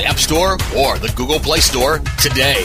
App Store or the Google Play Store today.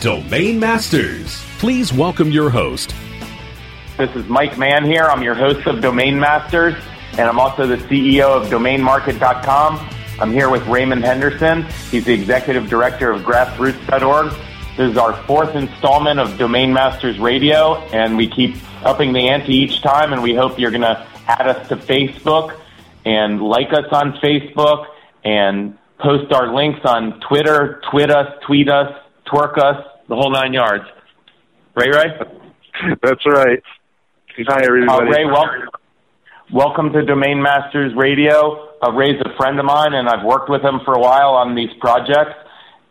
Domain Masters. Please welcome your host. This is Mike Mann here. I'm your host of Domain Masters, and I'm also the CEO of DomainMarket.com. I'm here with Raymond Henderson. He's the executive director of Grassroots.org. This is our fourth installment of Domain Masters Radio, and we keep upping the ante each time, and we hope you're going to add us to Facebook and like us on Facebook and post our links on Twitter, tweet us, tweet us, twerk us, the whole nine yards. Ray Ray? That's right. Hi, everybody. Uh, Ray, welcome, welcome to Domain Masters Radio. Uh, Ray's a friend of mine, and I've worked with him for a while on these projects.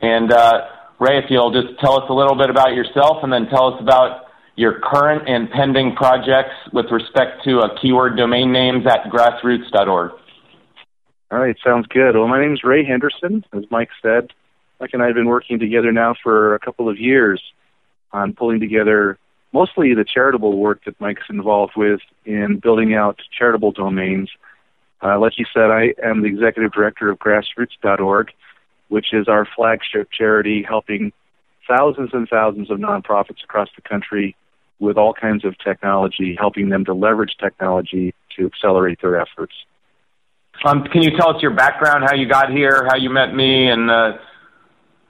And uh, Ray, if you'll just tell us a little bit about yourself, and then tell us about your current and pending projects with respect to uh, keyword domain names at grassroots.org. All right, sounds good. Well, my name is Ray Henderson, as Mike said. Mike and I have been working together now for a couple of years on pulling together mostly the charitable work that Mike's involved with in building out charitable domains. Uh, like you said, I am the executive director of grassroots.org, which is our flagship charity helping thousands and thousands of nonprofits across the country with all kinds of technology, helping them to leverage technology to accelerate their efforts. Um, can you tell us your background, how you got here, how you met me, and uh,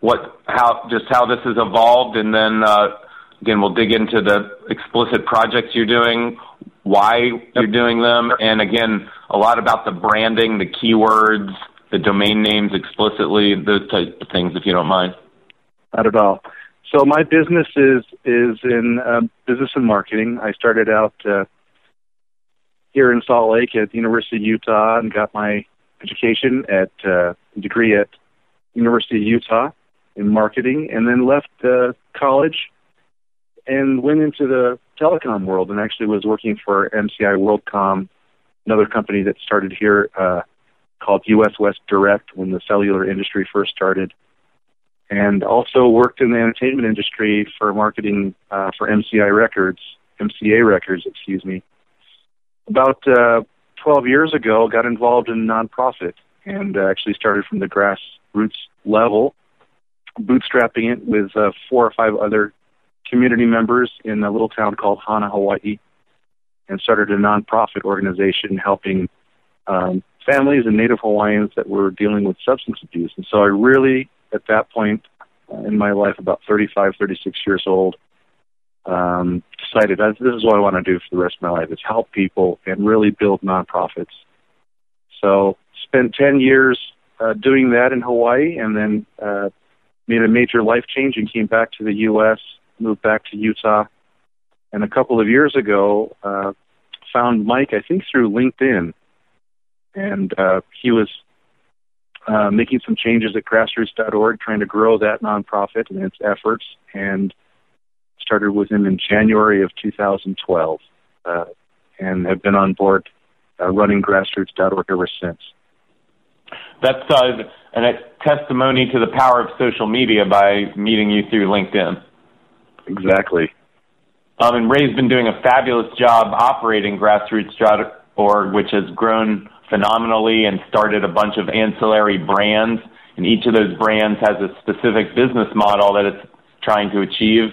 what how just how this has evolved, and then uh, again we'll dig into the explicit projects you're doing, why you're doing them, and again a lot about the branding, the keywords, the domain names explicitly, those type of things, if you don't mind. Not at all. So my business is is in uh, business and marketing. I started out uh, here in Salt Lake at the University of Utah and got my education at uh, degree at University of Utah in marketing, and then left uh, college and went into the telecom world and actually was working for MCI WorldCom, another company that started here uh, called US West Direct when the cellular industry first started, and also worked in the entertainment industry for marketing uh, for MCI Records, MCA Records, excuse me. About uh, 12 years ago, got involved in nonprofit and uh, actually started from the grass grassroots level, bootstrapping it with uh, four or five other community members in a little town called Hana, Hawaii, and started a nonprofit organization helping um, families and Native Hawaiians that were dealing with substance abuse. And so I really, at that point uh, in my life, about 35, 36 years old, um, decided this is what I want to do for the rest of my life is help people and really build nonprofits. So spent 10 years uh, doing that in Hawaii and then uh, made a major life change and came back to the U.S., moved back to Utah. And a couple of years ago, uh, found Mike, I think through LinkedIn. And uh, he was uh, making some changes at grassroots.org, trying to grow that nonprofit and its efforts. And started with him in January of 2012 uh, and have been on board uh, running grassroots.org ever since. That's uh, a testimony to the power of social media by meeting you through LinkedIn. Exactly. Um, and Ray's been doing a fabulous job operating grassroots.org, which has grown phenomenally and started a bunch of ancillary brands. And each of those brands has a specific business model that it's trying to achieve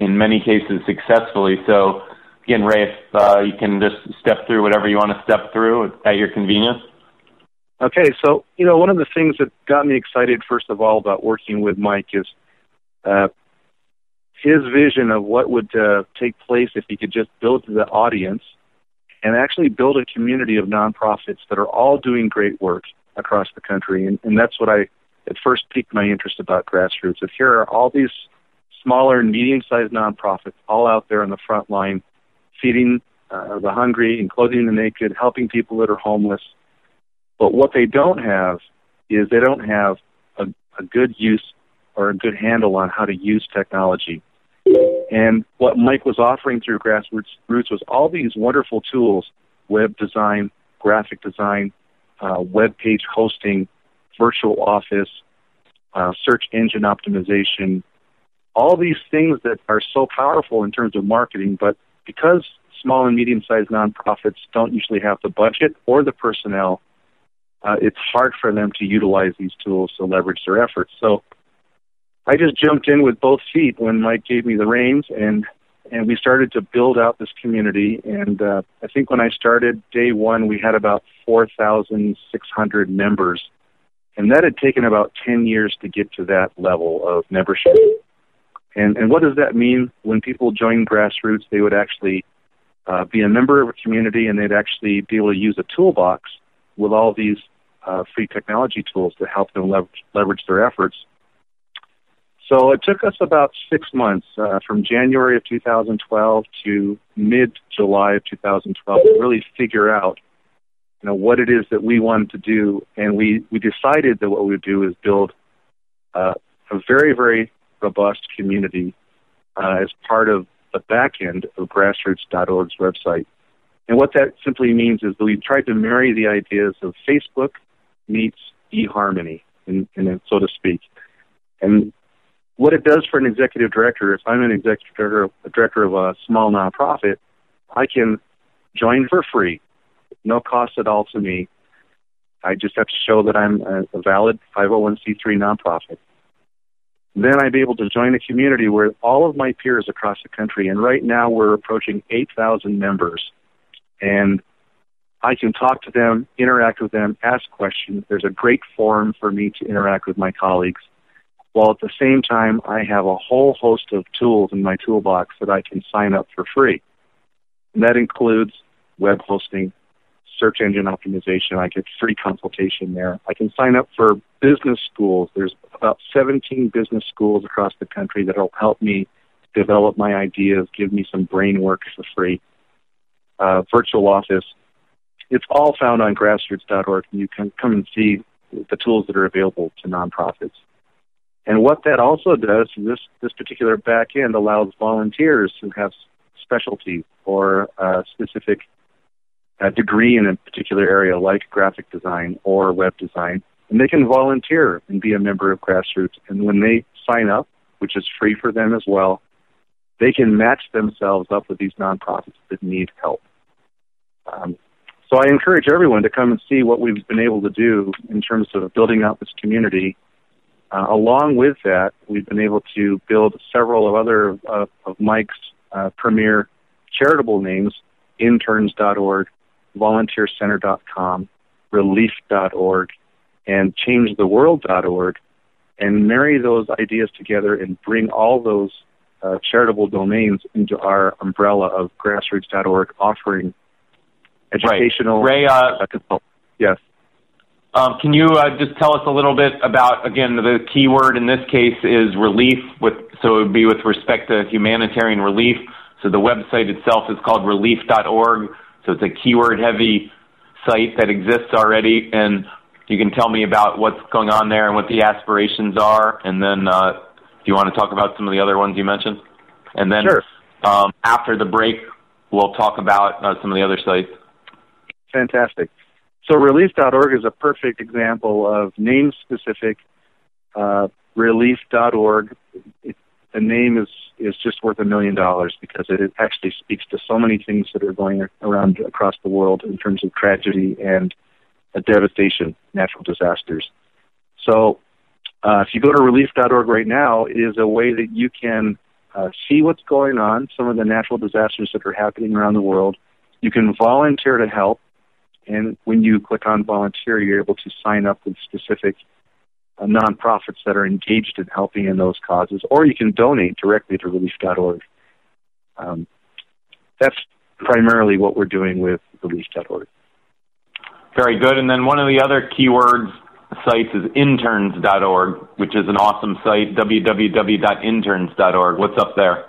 in many cases successfully. So, again, Ray, if uh, you can just step through whatever you want to step through at your convenience. Okay, so you know one of the things that got me excited, first of all, about working with Mike is uh, his vision of what would uh, take place if he could just build the audience and actually build a community of nonprofits that are all doing great work across the country. And, and that's what I at first piqued my interest about grassroots. If here are all these smaller and medium-sized nonprofits all out there on the front line, feeding uh, the hungry and clothing the naked, helping people that are homeless. But what they don't have is they don't have a, a good use or a good handle on how to use technology. And what Mike was offering through Grassroots Roots was all these wonderful tools, web design, graphic design, uh, web page hosting, virtual office, uh, search engine optimization, all these things that are so powerful in terms of marketing, but because small and medium sized nonprofits don't usually have the budget or the personnel, uh, it's hard for them to utilize these tools to leverage their efforts. So I just jumped in with both feet when Mike gave me the reins and and we started to build out this community and uh, I think when I started day one we had about 4,600 members and that had taken about 10 years to get to that level of membership. And, and what does that mean? When people join grassroots, they would actually uh, be a member of a community and they'd actually be able to use a toolbox with all these uh, free technology tools to help them leverage, leverage their efforts. So it took us about six months uh, from January of 2012 to mid July of 2012 to really figure out you know what it is that we wanted to do and we we decided that what we would do is build uh, a very very robust community uh, as part of the back end of grassroots.org's website. And what that simply means is that we tried to marry the ideas of Facebook meets eHarmony, in, in, so to speak. And what it does for an executive director, if I'm an executive director, director of a small nonprofit, I can join for free, no cost at all to me. I just have to show that I'm a, a valid 501c3 nonprofit. Then I'd be able to join a community where all of my peers across the country, and right now we're approaching 8,000 members, and I can talk to them, interact with them, ask questions. There's a great forum for me to interact with my colleagues, while at the same time I have a whole host of tools in my toolbox that I can sign up for free. And that includes web hosting, search engine optimization. I get free consultation there. I can sign up for business schools. There's about 17 business schools across the country that will help me develop my ideas, give me some brain work for free. Uh, virtual office. It's all found on grassroots.org, and you can come and see the tools that are available to nonprofits. And what that also does, this this particular back end allows volunteers who have specialty or uh, specific a degree in a particular area like graphic design or web design, and they can volunteer and be a member of Grassroots. And when they sign up, which is free for them as well, they can match themselves up with these nonprofits that need help. Um, so I encourage everyone to come and see what we've been able to do in terms of building out this community Uh, along with that, we've been able to build several of other uh, of Mike's uh, premier charitable names: interns.org, volunteercenter.com, relief.org, and changetheworld.org, and marry those ideas together and bring all those uh, charitable domains into our umbrella of grassroots.org offering educational right. Ray, uh, yes. Um, can you uh, just tell us a little bit about again the keyword in this case is relief with so it would be with respect to humanitarian relief. So the website itself is called relief.org. So it's a keyword heavy site that exists already and you can tell me about what's going on there and what the aspirations are and then uh, you want to talk about some of the other ones you mentioned? And then sure. um, after the break we'll talk about uh, some of the other sites. Fantastic. So relief.org is a perfect example of name specific uh, relief.org. It, the name is, is just worth a million dollars because it actually speaks to so many things that are going around across the world in terms of tragedy and uh, devastation, natural disasters. So uh, if you go to relief.org right now, it is a way that you can uh, see what's going on, some of the natural disasters that are happening around the world. You can volunteer to help. And when you click on volunteer, you're able to sign up with specific uh, nonprofits that are engaged in helping in those causes, or you can donate directly to relief.org. Um, that's primarily what we're doing with relief.org. Very good. And then one of the other keywords sites is interns.org, which is an awesome site, www.interns.org. What's up there?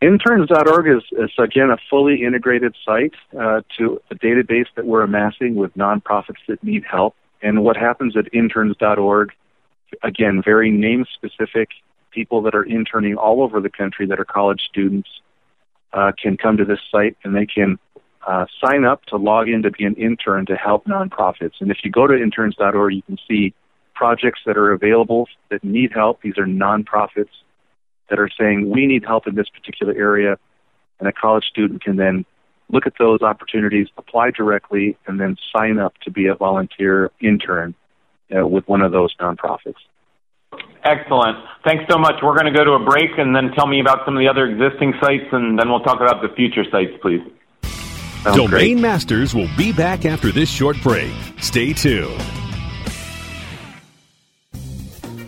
Interns.org is, is again a fully integrated site uh, to a database that we're amassing with nonprofits that need help. And what happens at interns.org, again, very name specific people that are interning all over the country that are college students uh, can come to this site and they can uh, sign up to log in to be an intern to help nonprofits. And if you go to interns.org, you can see projects that are available that need help. These are nonprofits that are saying we need help in this particular area, and a college student can then look at those opportunities, apply directly, and then sign up to be a volunteer intern uh, with one of those nonprofits. Excellent. Thanks so much. We're going to go to a break and then tell me about some of the other existing sites, and then we'll talk about the future sites, please. Sounds Domain great. Masters will be back after this short break. Stay tuned.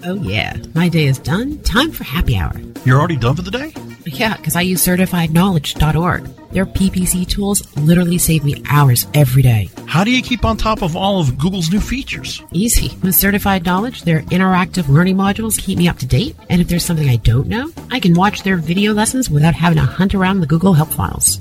Oh, yeah. My day is done. Time for happy hour. You're already done for the day? Yeah, because I use certifiedknowledge.org. Their PPC tools literally save me hours every day. How do you keep on top of all of Google's new features? Easy. With Certified Knowledge, their interactive learning modules keep me up to date. And if there's something I don't know, I can watch their video lessons without having to hunt around the Google Help files.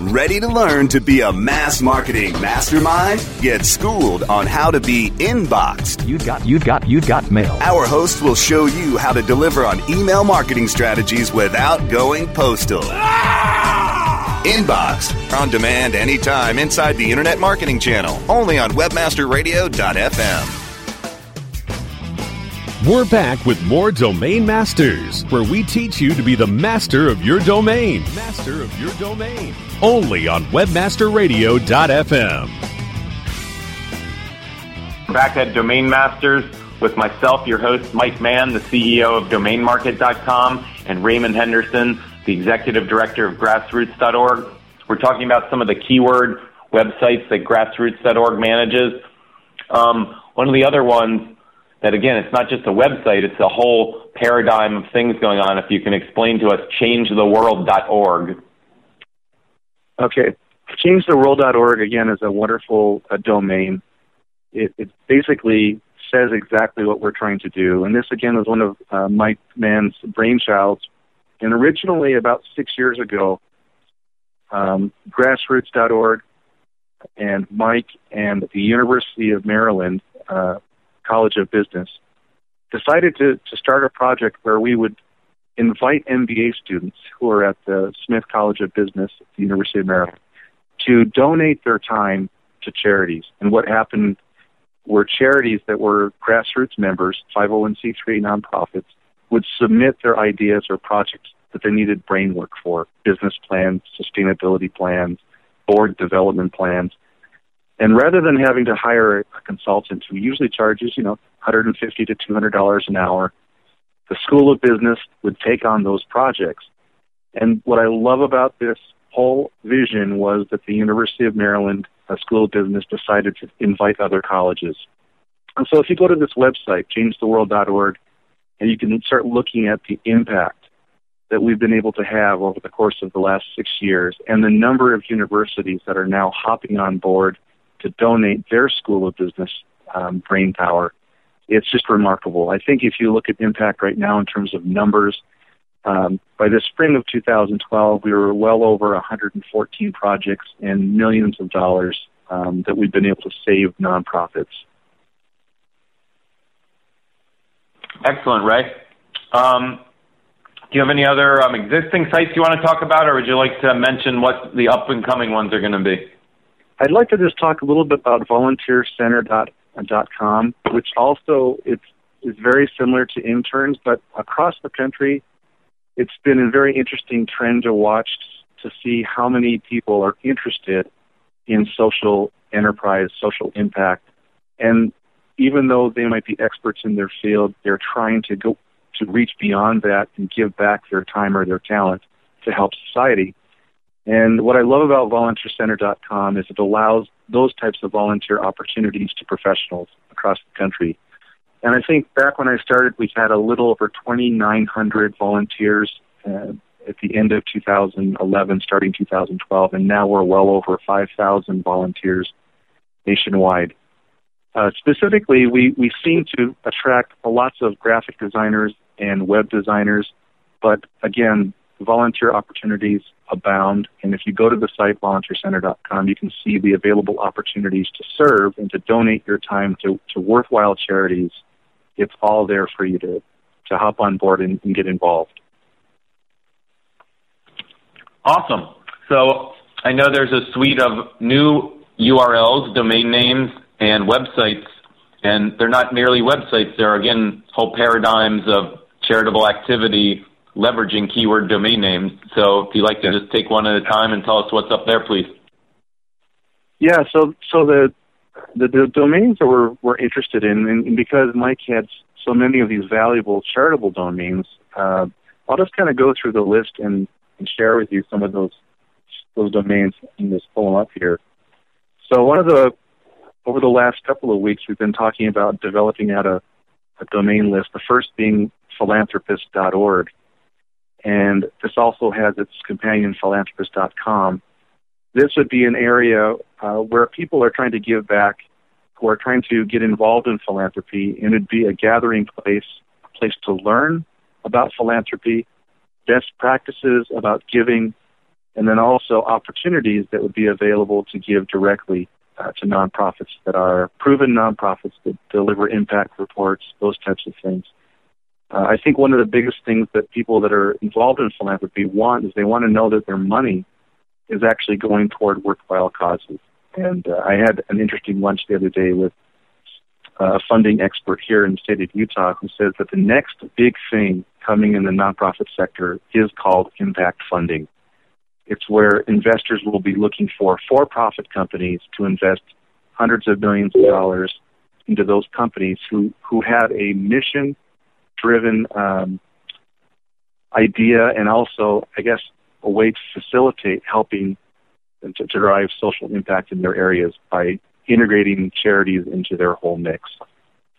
Ready to learn to be a mass marketing mastermind? Get schooled on how to be inboxed. You got you got you got mail. Our host will show you how to deliver on email marketing strategies without going postal. Ah! Inboxed on demand anytime inside the Internet Marketing Channel, only on webmasterradio.fm. We're back with more Domain Masters, where we teach you to be the master of your domain. Master of your domain. Only on webmasterradio.fm. Back at Domain Masters with myself, your host, Mike Mann, the CEO of DomainMarket.com, and Raymond Henderson, the Executive Director of Grassroots.org. We're talking about some of the keyword websites that Grassroots.org manages. Um, one of the other ones that again, it's not just a website, it's a whole paradigm of things going on. If you can explain to us changetheworld.org. Okay. Changetheworld.org, again, is a wonderful uh, domain. It, it, basically says exactly what we're trying to do. And this, again, is one of uh, Mike Mann's brainchilds. And originally, about six years ago, um, grassroots.org and Mike and the University of Maryland uh, College of Business, decided to, to start a project where we would invite MBA students who are at the Smith College of Business at the University of Maryland to donate their time to charities. And what happened were charities that were grassroots members, 501c3 nonprofits, would submit their ideas or projects that they needed brain work for business plans, sustainability plans, board development plans. And rather than having to hire a consultant who usually charges, you know, 150 to 200 dollars an hour, the School of Business would take on those projects. And what I love about this whole vision was that the University of Maryland School of Business decided to invite other colleges. And so if you go to this website, changetheworld.org, and you can start looking at the impact that we've been able to have over the course of the last six years and the number of universities that are now hopping on board to donate their School of Business um, brain power. It's just remarkable. I think if you look at impact right now in terms of numbers, um, by the spring of 2012, we were well over 114 projects and millions of dollars um, that we've been able to save nonprofits. Excellent, Ray. Um, do you have any other um, existing sites you want to talk about, or would you like to mention what the up and coming ones are going to be? I'd like to just talk a little bit about volunteercenter.com, which also it's is very similar to interns, but across the country, it's been a very interesting trend to watch to see how many people are interested in social enterprise, social impact, and even though they might be experts in their field, they're trying to go to reach beyond that and give back their time or their talent to help society. And what I love about volunteercenter.com is it allows those types of volunteer opportunities to professionals across the country. And I think back when I started, we had a little over 2,900 volunteers uh, at the end of 2011, starting 2012, and now we're well over 5,000 volunteers nationwide. Uh, specifically, we, we seem to attract lots of graphic designers and web designers, but again, volunteer opportunities abound. And if you go to the site volunteercenter.com, you can see the available opportunities to serve and to donate your time to, to worthwhile charities. It's all there for you to, to hop on board and, and get involved. Awesome. So I know there's a suite of new URLs, domain names, and websites, and they're not merely websites. They're, again, whole paradigms of charitable activity leveraging keyword domain names. So if you'd like to just take one at a time and tell us what's up there, please. Yeah, so so the the, the domains that we're we're interested in, and because Mike had so many of these valuable charitable domains, uh, I'll just kind of go through the list and, and share with you some of those those domains and just pull them up here. So one of the over the last couple of weeks, we've been talking about developing out a, a domain list. The first being philanthropist.org, and this also has its companion philanthropist.com. This would be an area uh, where people are trying to give back, who are trying to get involved in philanthropy, and it'd be a gathering place, a place to learn about philanthropy, best practices about giving, and then also opportunities that would be available to give directly uh, to nonprofits that are proven nonprofits that deliver impact reports, those types of things. Uh, I think one of the biggest things that people that are involved in philanthropy want is they want to know that their money is actually going toward worthwhile causes. And uh, I had an interesting lunch the other day with a funding expert here in the state of Utah who says that the next big thing coming in the nonprofit sector is called impact funding. It's where investors will be looking for for profit companies to invest hundreds of millions of dollars into those companies who, who have a mission driven um, idea and also, I guess, a way to facilitate helping to, to drive social impact in their areas by integrating charities into their whole mix.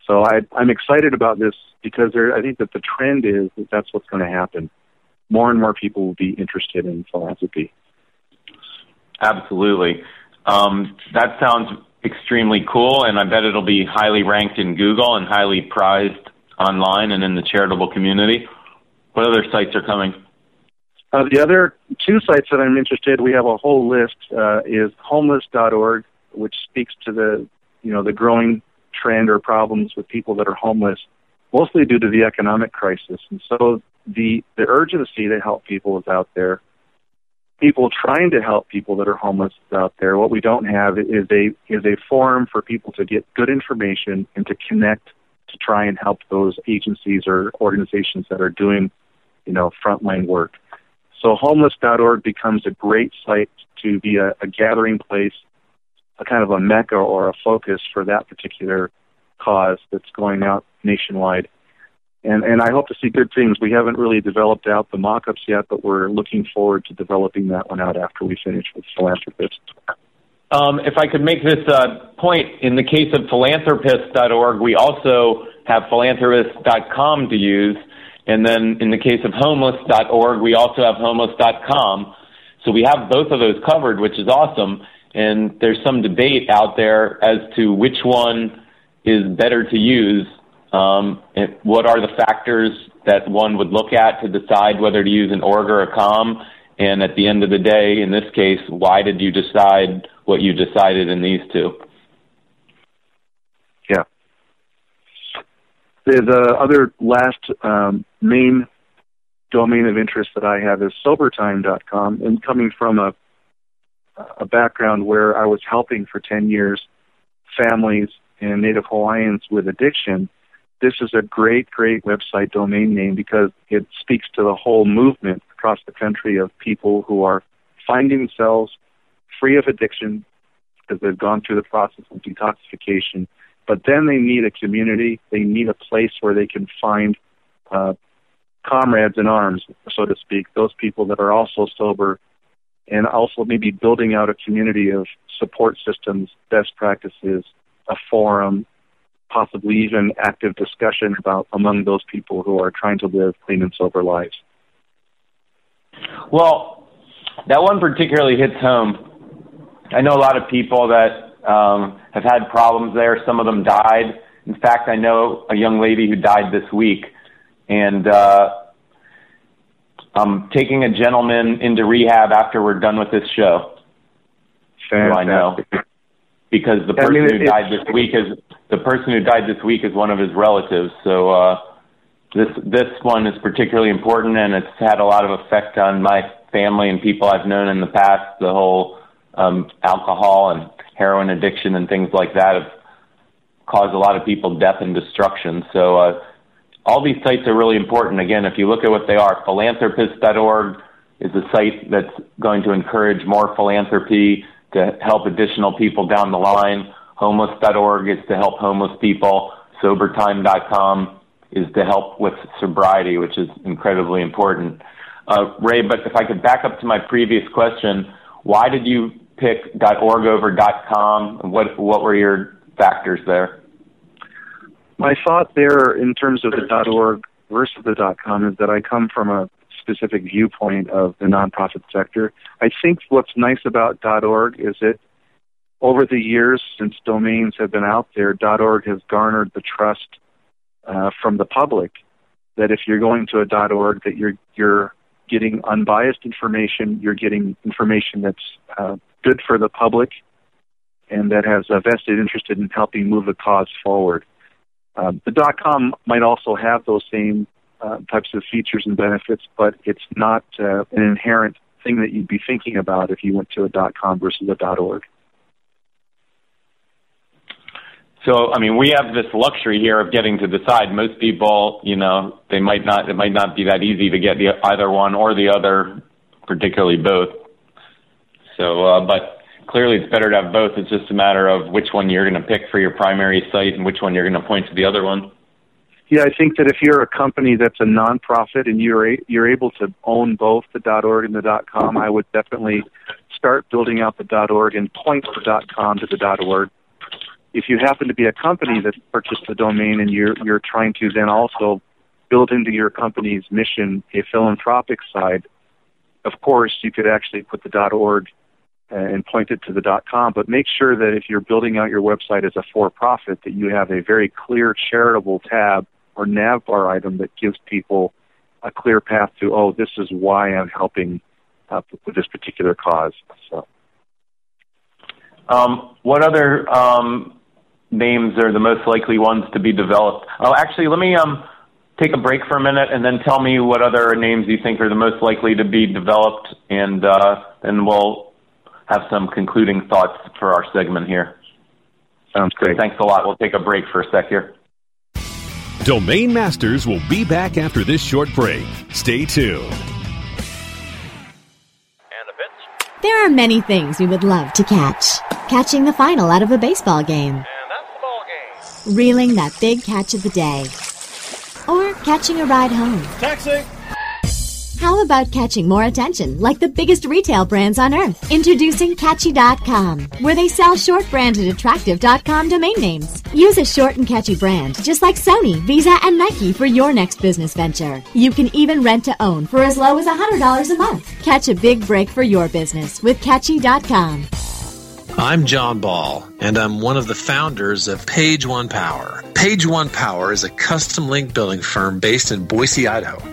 So I, I'm excited about this because there, I think that the trend is that that's what's going to happen. More and more people will be interested in philanthropy. Absolutely. Um, that sounds extremely cool, and I bet it'll be highly ranked in Google and highly prized online and in the charitable community. What other sites are coming? Uh, the other two sites that I'm interested, we have a whole list, uh, is homeless.org, which speaks to the, you know, the growing trend or problems with people that are homeless, mostly due to the economic crisis. And so the, the urgency to help people is out there. People trying to help people that are homeless is out there. What we don't have is a is a forum for people to get good information and to connect to try and help those agencies or organizations that are doing, you know, frontline work. So homeless.org becomes a great site to be a, a gathering place a kind of a mecca or a focus for that particular cause that's going out nationwide. And and I hope to see good things. We haven't really developed out the mock-ups yet, but we're looking forward to developing that one out after we finish with philanthropists. Um, if I could make this uh, point, in the case of philanthropist.org, we also have philanthropist.com to use. And then in the case of homeless.org, we also have homeless.com. So we have both of those covered, which is awesome and there's some debate out there as to which one is better to use. Um, what are the factors that one would look at to decide whether to use an org or a com? And at the end of the day, in this case, why did you decide what you decided in these two? Yeah. The, the other last um, main domain of interest that I have is sobertime.com. And coming from a a background where I was helping for 10 years families and Native Hawaiians with addiction, this is a great, great website domain name because it speaks to the whole movement across the country of people who are finding themselves free of addiction because they've gone through the process of detoxification. But then they need a community, they need a place where they can find uh, comrades in arms, so to speak, those people that are also sober and also maybe building out a community of support systems, best practices, a forum, possibly even active discussion about among those people who are trying to live clean and sober lives. Well, that one particularly hits home. I know a lot of people that um, have had problems there. Some of them died. In fact, I know a young lady who died this week, and uh, I'm taking a gentleman into rehab after we're done with this show. Fantastic. I know because the person I mean, who died this week is the person who died this week is one of his relatives. So uh, this this one is particularly important, and it's had a lot of effect on my family and people I've known in the past. The whole um, alcohol and heroin addiction and things like that have caused a lot of people death and destruction. So. Uh, all these sites are really important. Again, if you look at what they are, philanthropist.org is a site that's going to encourage more philanthropy to help additional people down the line. Homeless.org is to help homeless people. Sobertime.com is to help with sobriety, which is incredibly important. Uh, Ray, but if I could back up to my previous question, why did you pick .org over .com? What what were your factors there? my thought there in terms of the .org versus the .com is that I come from a specific viewpoint of the nonprofit sector. I think what's nice about .org is that over the years since domains have been out there, .org has garnered the trust uh, from the public that if you're going to a .org, that you're you're getting unbiased information. You're getting information that's uh, good for the public and that has a vested interest in helping move the cause forward. Uh, the com might also have those same uh, types of features and benefits, but it's not uh, an inherent thing that you'd be thinking about if you went to a com versus a org. So, I mean, we have this luxury here of getting to decide. Most people, you know, they might not, it might not be that easy to get the, either one or the other, particularly both. So, uh, but clearly it's better to have both. It's just a matter of which one you're going to pick for your primary site and which one you're going to point to the other one. Yeah, I think that if you're a company that's a nonprofit and you're a, you're able to own both the .org and the .com, I would definitely start building out the .org and point the .com to the .org. If you happen to be a company that purchased the domain and you're you're trying to then also build into your company's mission a philanthropic side, of course you could actually put the .org and point it to the dot .com. But make sure that if you're building out your website as a for-profit, that you have a very clear charitable tab or nav bar item that gives people a clear path to oh this is why I'm helping uh, with this particular cause. So. Um, what other um, names are the most likely ones to be developed. Oh, actually, let me um, take a break for a minute and then tell me what other names you think are the most likely to be developed, and uh, then we'll have some concluding thoughts for our segment here. Sounds great. Thanks a lot. We'll take a break for a sec here. Domain Masters will be back after this short break. Stay tuned. There are many things we would love to catch. Catching the final out of a baseball game reeling that big catch of the day, or catching a ride home. Taxi! How about catching more attention like the biggest retail brands on earth? Introducing Catchy.com, where they sell short branded attractive.com domain names. Use a short and catchy brand, just like Sony, Visa, and Nike for your next business venture. You can even rent to own for as low as $100 a month. Catch a big break for your business with Catchy.com. I'm Jon Ball, and I'm one of the founders of Page One Power. Page One Power is a custom link building firm based in Boise, Idaho.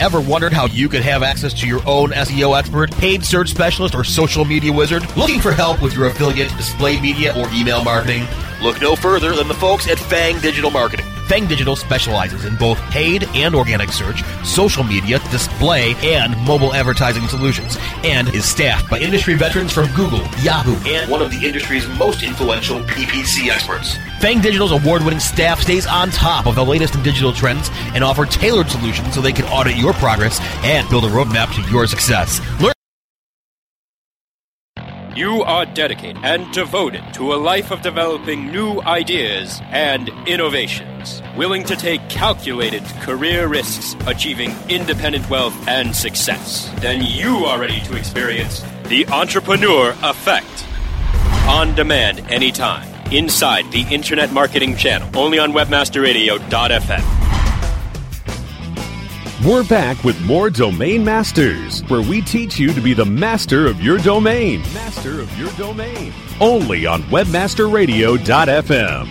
Ever wondered how you could have access to your own SEO expert, paid search specialist, or social media wizard? Looking for help with your affiliate, display media, or email marketing? Look no further than the folks at Fang Digital Marketing. Fang Digital specializes in both paid and organic search, social media, display, and mobile advertising solutions, and is staffed by industry veterans from Google, Yahoo, and one of the industry's most influential PPC experts. Fang Digital's award-winning staff stays on top of the latest in digital trends and offer tailored solutions so they can audit your progress and build a roadmap to your success. Learn you are dedicated and devoted to a life of developing new ideas and innovations, willing to take calculated career risks, achieving independent wealth and success. Then you are ready to experience the entrepreneur effect. On demand anytime, inside the Internet Marketing Channel, only on WebmasterRadio.fm. We're back with more Domain Masters, where we teach you to be the master of your domain. Master of your domain. Only on WebmasterRadio.fm.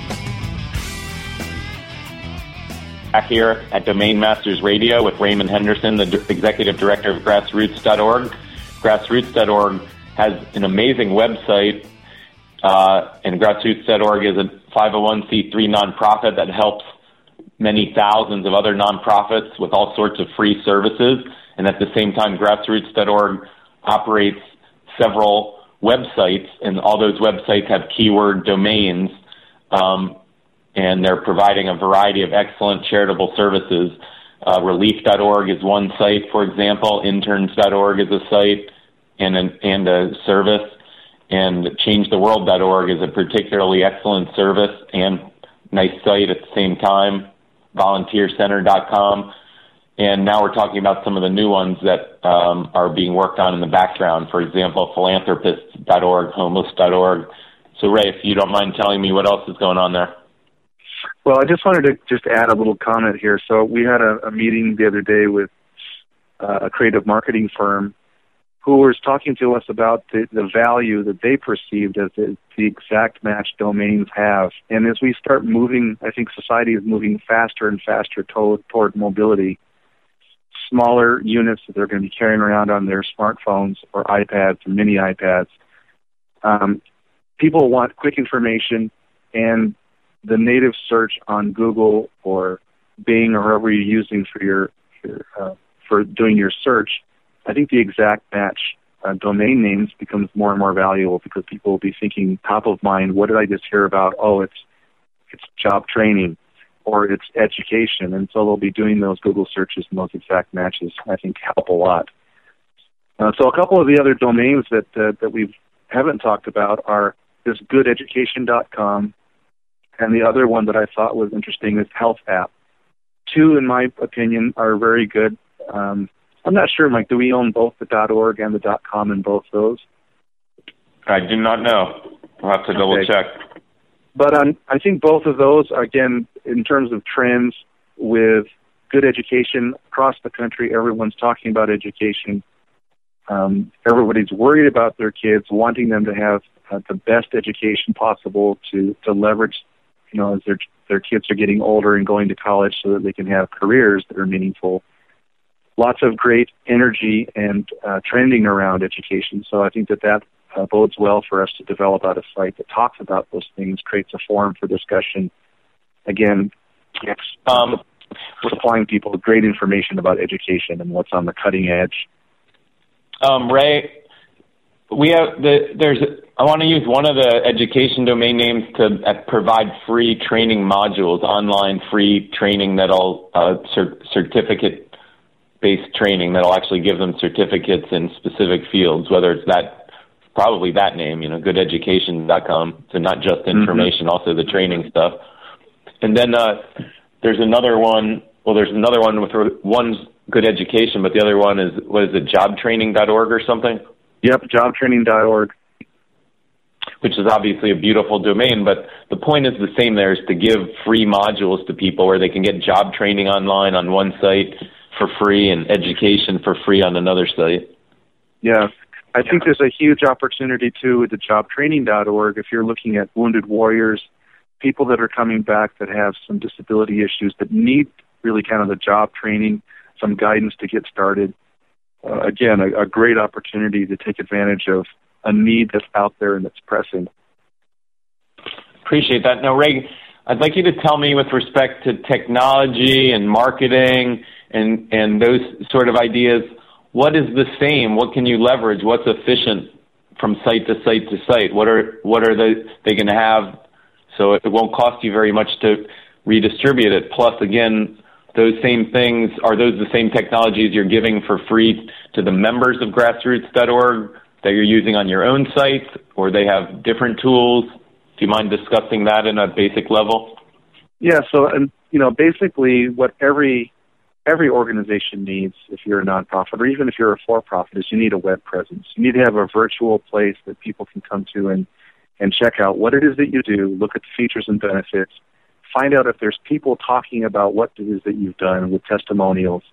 Back here at Domain Masters Radio with Raymond Henderson, the D- Executive Director of Grassroots.org. Grassroots.org has an amazing website, uh, and Grassroots.org is a 501c3 nonprofit that helps many thousands of other nonprofits with all sorts of free services. And at the same time, grassroots.org operates several websites, and all those websites have keyword domains. Um, and they're providing a variety of excellent charitable services. Uh, relief.org is one site, for example. Interns.org is a site and, an, and a service. And changetheworld.org is a particularly excellent service and nice site at the same time volunteercenter.com. And now we're talking about some of the new ones that um, are being worked on in the background. For example, philanthropists.org, homeless.org, So, Ray, if you don't mind telling me what else is going on there. Well, I just wanted to just add a little comment here. So we had a, a meeting the other day with uh, a creative marketing firm who was talking to us about the, the value that they perceived as the, the exact match domains have. And as we start moving, I think society is moving faster and faster toward, toward mobility. Smaller units that they're going to be carrying around on their smartphones or iPads or mini iPads. Um, people want quick information, and the native search on Google or Bing or whoever you're using for your, your uh, for doing your search, I think the exact match uh, domain names becomes more and more valuable because people will be thinking top of mind. What did I just hear about? Oh, it's it's job training or it's education, and so they'll be doing those Google searches and those exact matches. I think help a lot. Uh, so a couple of the other domains that uh, that we haven't talked about are this goodeducation.com, and the other one that I thought was interesting is Health App. Two, in my opinion, are very good. Um, I'm not sure, Mike. Do we own both the .org and the .com in both those? I do not know. I'll have to double Okay. check. But um, I think both of those, again, in terms of trends with good education across the country, everyone's talking about education. Um, everybody's worried about their kids, wanting them to have uh, the best education possible to to leverage, you know, as their their kids are getting older and going to college, so that they can have careers that are meaningful. Lots of great energy and uh, trending around education. So I think that that uh, bodes well for us to develop out a site that talks about those things, creates a forum for discussion. Again, it's Um, supplying people with great information about education and what's on the cutting edge. Um, Ray, we have the there's. I want to use one of the education domain names to uh, provide free training modules, online free training that'll uh, cer- certificate based training that'll actually give them certificates in specific fields, whether it's that probably that name, you know, goodeducation.com. So not just information, also the training stuff. And then uh, there's another one. Well, there's another one with one's good education, but the other one is what is it, jobtraining.org or something? Yep, jobtraining.org. Which is obviously a beautiful domain, but the point is the same there is to give free modules to people where they can get job training online on one site for free and education for free on another site. Yeah. I think there's a huge opportunity too with the jobtraining.org if you're looking at wounded warriors, people that are coming back that have some disability issues that need really kind of the job training, some guidance to get started. Uh, again, a, a great opportunity to take advantage of a need that's out there and that's pressing. Appreciate that. Now, Ray, I'd like you to tell me with respect to technology and marketing and and those sort of ideas, what is the same? What can you leverage? What's efficient from site to site to site? What are what are they they going to have so it won't cost you very much to redistribute it? Plus, again, those same things are those the same technologies you're giving for free to the members of grassroots.org that you're using on your own site, or they have different tools? Do you mind discussing that in a basic level? Yeah, so and you know, basically what every every organization needs if you're a nonprofit or even if you're a for profit is you need a web presence. You need to have a virtual place that people can come to and and check out what it is that you do, look at the features and benefits, find out if there's people talking about what it is that you've done with testimonials.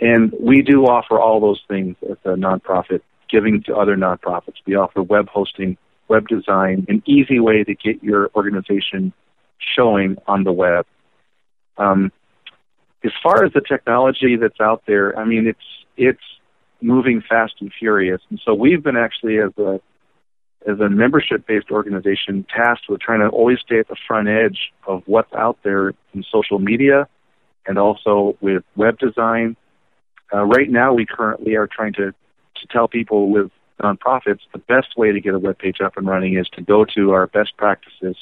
And we do offer all those things as a nonprofit, giving to other nonprofits. We offer web hosting, web design, an easy way to get your organization showing on the web. Um, as far as the technology that's out there, I mean, it's it's moving fast and furious, and so we've been actually as a as a membership based organization tasked with trying to always stay at the front edge of what's out there in social media and also with web design. Uh, right now, we currently are trying to to tell people with nonprofits the best way to get a web page up and running is to go to our best practices.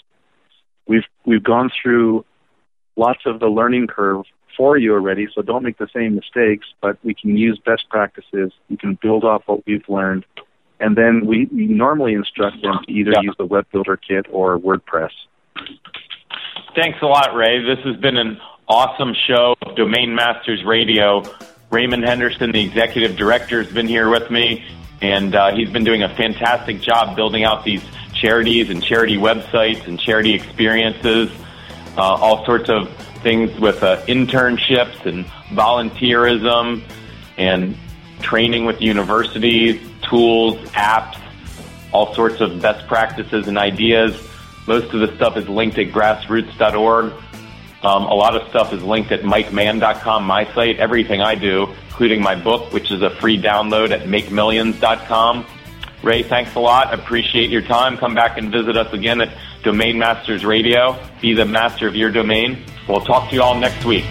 We've we've gone through lots of the learning curve for you already, so don't make the same mistakes, but we can use best practices. We can build off what we've learned. And then we, we normally instruct them to either use the Web Builder Kit or WordPress. Thanks a lot, Ray. This has been an awesome show, Domain Masters Radio. Raymond Henderson, the executive director, has been here with me, and uh, he's been doing a fantastic job building out these charities and charity websites and charity experiences, uh, all sorts of things with uh, internships and volunteerism and training with universities, tools, apps, all sorts of best practices and ideas. Most of the stuff is linked at grassroots.org. Um, a lot of stuff is linked at mikemann.com, my site. Everything I do, including my book, which is a free download at makemillions.com. Ray, thanks a lot. Appreciate your time. Come back and visit us again at Domain Masters Radio. Be the master of your domain. We'll talk to you all next week.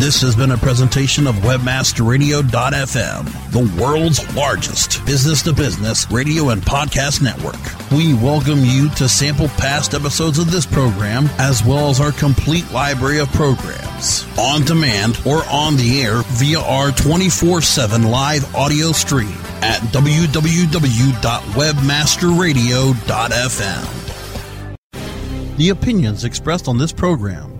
This has been a presentation of WebmasterRadio.fm, the world's largest business to business radio and podcast network. We welcome you to sample past episodes of this program as well as our complete library of programs on demand or on the air via our 24 7 live audio stream at www.webmasterradio.fm. The opinions expressed on this program